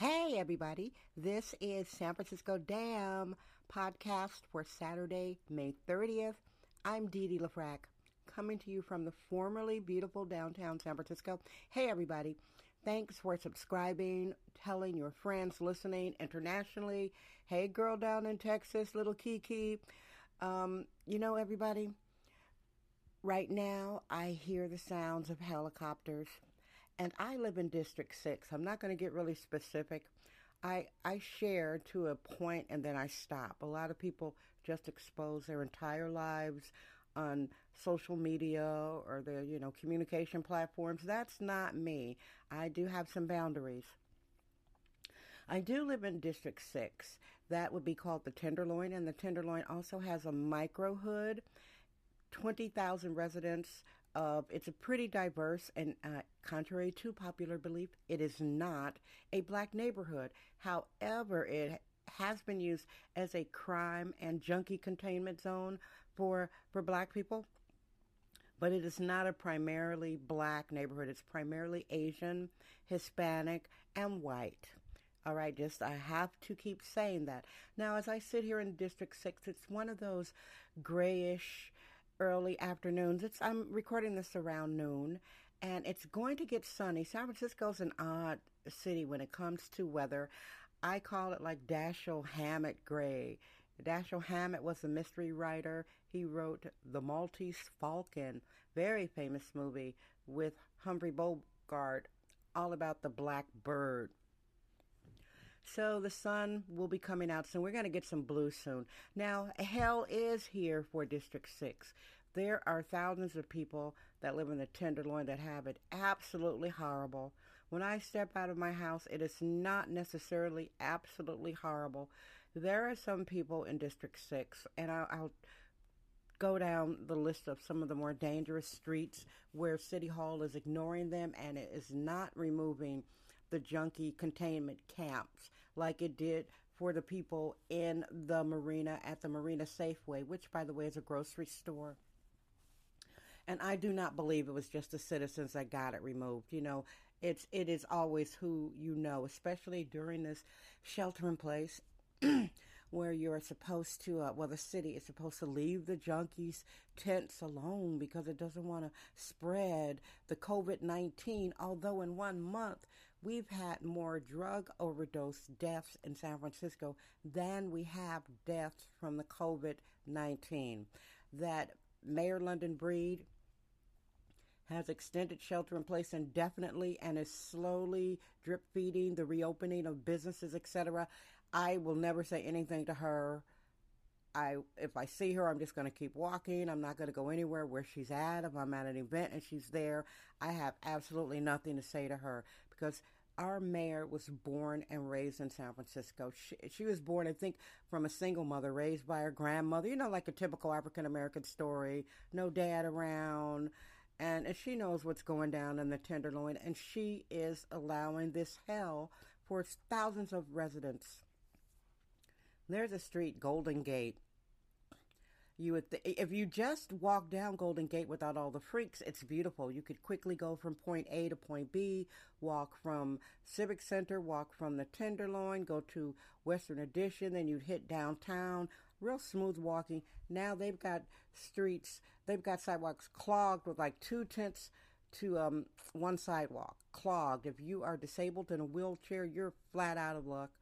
Hey, everybody. This is San Francisco Damn podcast for Saturday, May 30th. I'm Dee Dee LaFrac, coming to you from the formerly beautiful downtown San Francisco. Hey, everybody. Thanks for subscribing, telling your friends, listening internationally. Hey, girl down in Texas, little Kiki. Um, you know, everybody, right now I hear the sounds of helicopters and I live in District 6. I'm not going to get really specific. I, I share to a point and then I stop. A lot of people just expose their entire lives on social media or their, you know, communication platforms. That's not me. I do have some boundaries. I do live in District 6. That would be called the Tenderloin, and the Tenderloin also has a microhood, 20,000 residents, of it's a pretty diverse and uh, contrary to popular belief it is not a black neighborhood. However it has been used as a crime and junkie containment zone for for black people but it is not a primarily black neighborhood. It's primarily asian hispanic and white. All right, just I have to keep saying that. Now, as I sit here in District 6, it's one of those grayish, early afternoons. It's I'm recording this around noon, and it's going to get sunny. San Francisco's an odd city when it comes to weather. I call it like Dashiell Hammett gray. Dashiell Hammett was a mystery writer. He wrote The Maltese Falcon, very famous movie with Humphrey Bogart, all about the black bird. So the sun will be coming out soon. We're going to get some blue soon. Now, hell is here for District 6. There are thousands of people that live in the Tenderloin that have it absolutely horrible. When I step out of my house, it is not necessarily absolutely horrible. There are some people in District 6, and I'll, I'll go down the list of some of the more dangerous streets where City Hall is ignoring them and it is not removing the junkie containment camps like it did for the people in the marina at the Marina Safeway, which, by the way, is a grocery store. And I do not believe it was just the citizens that got it removed. You know, it's it is always who you know, especially during this shelter in place where you're supposed to, uh, well, the city is supposed to leave the junkies' tents alone because it doesn't want to spread the COVID 19. Although in one month, we've had more drug overdose deaths in San Francisco than we have deaths from the COVID 19. That Mayor London Breed, has extended shelter in place indefinitely and is slowly drip feeding the reopening of businesses, etc. I will never say anything to her. I if I see her, I'm just going to keep walking. I'm not going to go anywhere where she's at. If I'm at an event and she's there, I have absolutely nothing to say to her because our mayor was born and raised in San Francisco. She, she was born, I think, from a single mother, raised by her grandmother. You know, like a typical African American story. No dad around and she knows what's going down in the Tenderloin, and she is allowing this hell for thousands of residents. There's a street, Golden Gate. You would th- if you just walk down Golden Gate without all the freaks, it's beautiful. You could quickly go from point A to point B, walk from Civic Center, walk from the Tenderloin, go to Western Addition, then you'd hit downtown, real smooth walking. Now they've got streets, they've got sidewalks clogged with like two tenths to um, one sidewalk, clogged. If you are disabled in a wheelchair, you're flat out of luck.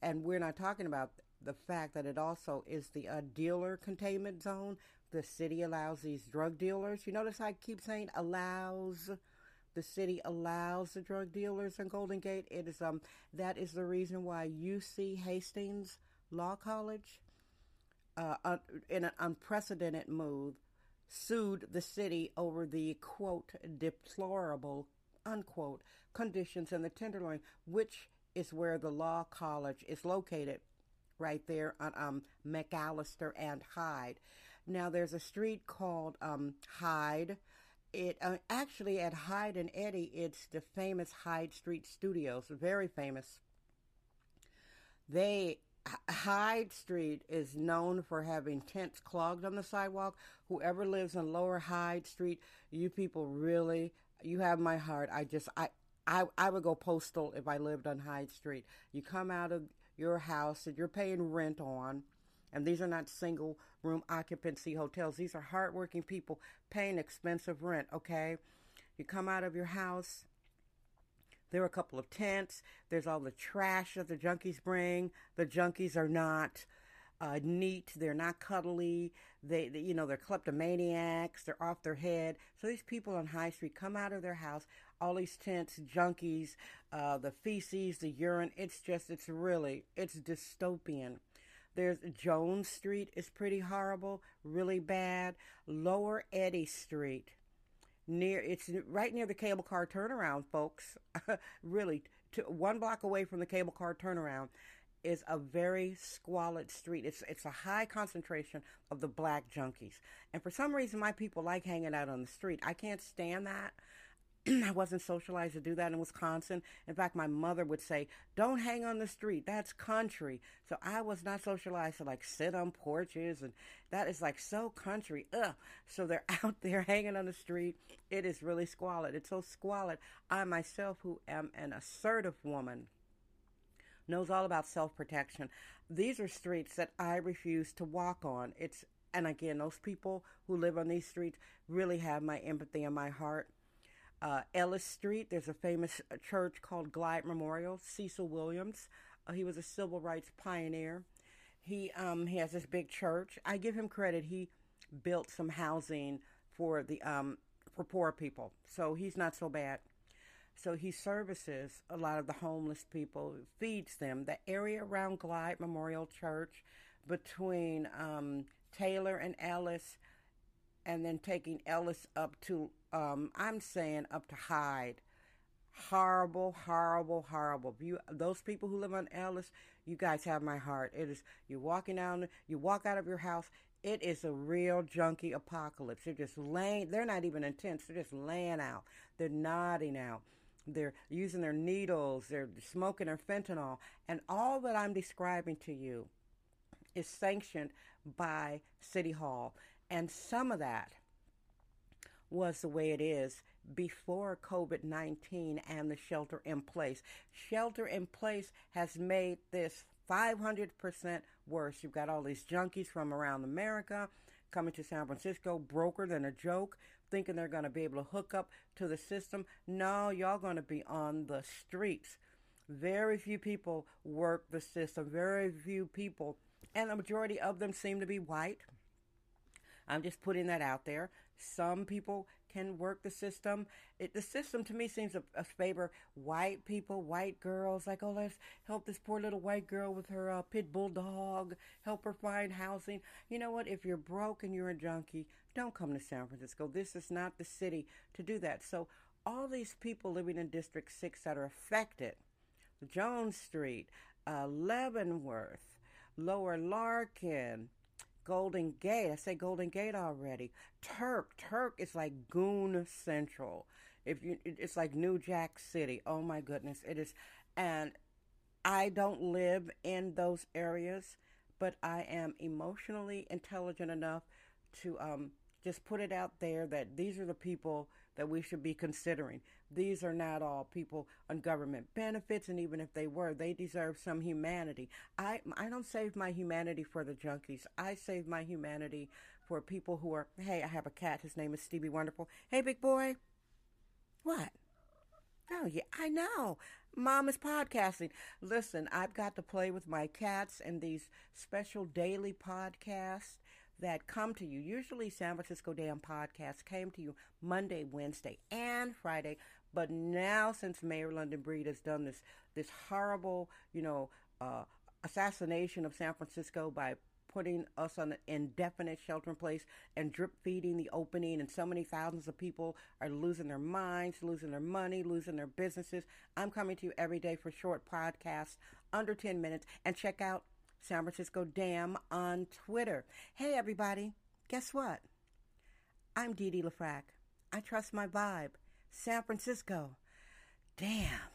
And we're not talking about the fact that it also is the uh, dealer containment zone. The city allows these drug dealers. You notice I keep saying allows. The city allows the drug dealers in Golden Gate. It is um that is the reason why UC Hastings Law College uh, in an unprecedented move, sued the city over the quote deplorable unquote conditions in the Tenderloin, which is where the law college is located right there on um, McAllister and Hyde. Now there's a street called um, Hyde. It uh, actually at Hyde and Eddy, it's the famous Hyde Street Studios, very famous. They Hyde Street is known for having tents clogged on the sidewalk. Whoever lives on Lower Hyde Street, you people really, you have my heart. I just, I, I, I would go postal if I lived on Hyde Street. You come out of your house that you're paying rent on, and these are not single room occupancy hotels. These are hardworking people paying expensive rent, okay? You come out of your house, there are a couple of tents, there's all the trash that the junkies bring. The junkies are not uh, neat. They're not cuddly. They, they, you know, they're kleptomaniacs. They're off their head. So these people on Hyde Street come out of their house, all these tents, junkies, uh, the feces, the urine. It's just, it's really, it's dystopian. There's Jones Street is pretty horrible, really bad. Lower Eddy Street, near, it's right near the cable car turnaround, folks. really, to, one block away from the cable car turnaround is a very squalid street. It's it's a high concentration of the black junkies. And for some reason my people like hanging out on the street. I can't stand that. I wasn't socialized to do that in Wisconsin. In fact, my mother would say, "Don't hang on the street. That's country." So I was not socialized to like sit on porches, and that is like so country. Ugh. So they're out there hanging on the street. It is really squalid. It's so squalid. I myself, who am an assertive woman, knows all about self protection. These are streets that I refuse to walk on. It's and again, those people who live on these streets really have my empathy and my heart. Uh, Ellis Street, there's a famous uh, church called Glide Memorial. Cecil Williams, uh, he was a civil rights pioneer. He um, he has this big church. I give him credit. He built some housing for the um, for poor people, so he's not so bad. So he services a lot of the homeless people, feeds them. The area around Glide Memorial Church, between um, Taylor and Ellis, and then taking Ellis up to, um, I'm saying up to Hyde. Horrible, horrible, horrible. You, those people who live on Ellis, you guys have my heart. It is you're walking down, you walk out of your house. It is a real junkie apocalypse. They're just laying. They're not even intense. They're just laying out. They're nodding out. They're using their needles, they're smoking their fentanyl, and all that I'm describing to you is sanctioned by City Hall. And some of that was the way it is before COVID 19 and the shelter in place. Shelter in place has made this 500% worse. You've got all these junkies from around America coming to San Francisco, broker than a joke, thinking they're going to be able to hook up to the system. No, y'all going to be on the streets. Very few people work the system. Very few people, and the majority of them seem to be white. I'm just putting that out there. Some people can work the system. It, the system to me seems a favor white people, white girls. Like, oh, let's help this poor little white girl with her uh, pit bull dog, help her find housing. You know what? If you're broke and you're a junkie, don't come to San Francisco. This is not the city to do that. So, all these people living in District 6 that are affected, Jones Street, uh, Leavenworth, Lower Larkin, Golden Gate. I say Golden Gate already. Turk. Turk is like Goon Central. If you, it's like New Jack City. Oh my goodness, it is. And I don't live in those areas, but I am emotionally intelligent enough to um, just put it out there that these are the people that we should be considering. These are not all people on government benefits, and even if they were, they deserve some humanity. I, I don't save my humanity for the junkies. I save my humanity for people who are, hey, I have a cat. His name is Stevie Wonderful. Hey, big boy. What? Oh, yeah, I know. Mom is podcasting. Listen, I've got to play with my cats and these special daily podcasts that come to you. Usually, San Francisco Damn Podcast came to you Monday, Wednesday, and Friday. But now, since Mayor London Breed has done this this horrible, you know, uh, assassination of San Francisco by putting us on an indefinite shelter in place and drip feeding the opening, and so many thousands of people are losing their minds, losing their money, losing their businesses. I'm coming to you every day for short podcasts under 10 minutes, and check out San Francisco Damn on Twitter. Hey, everybody, guess what? I'm Dee Dee LaFrac. I trust my vibe. San Francisco. Damn.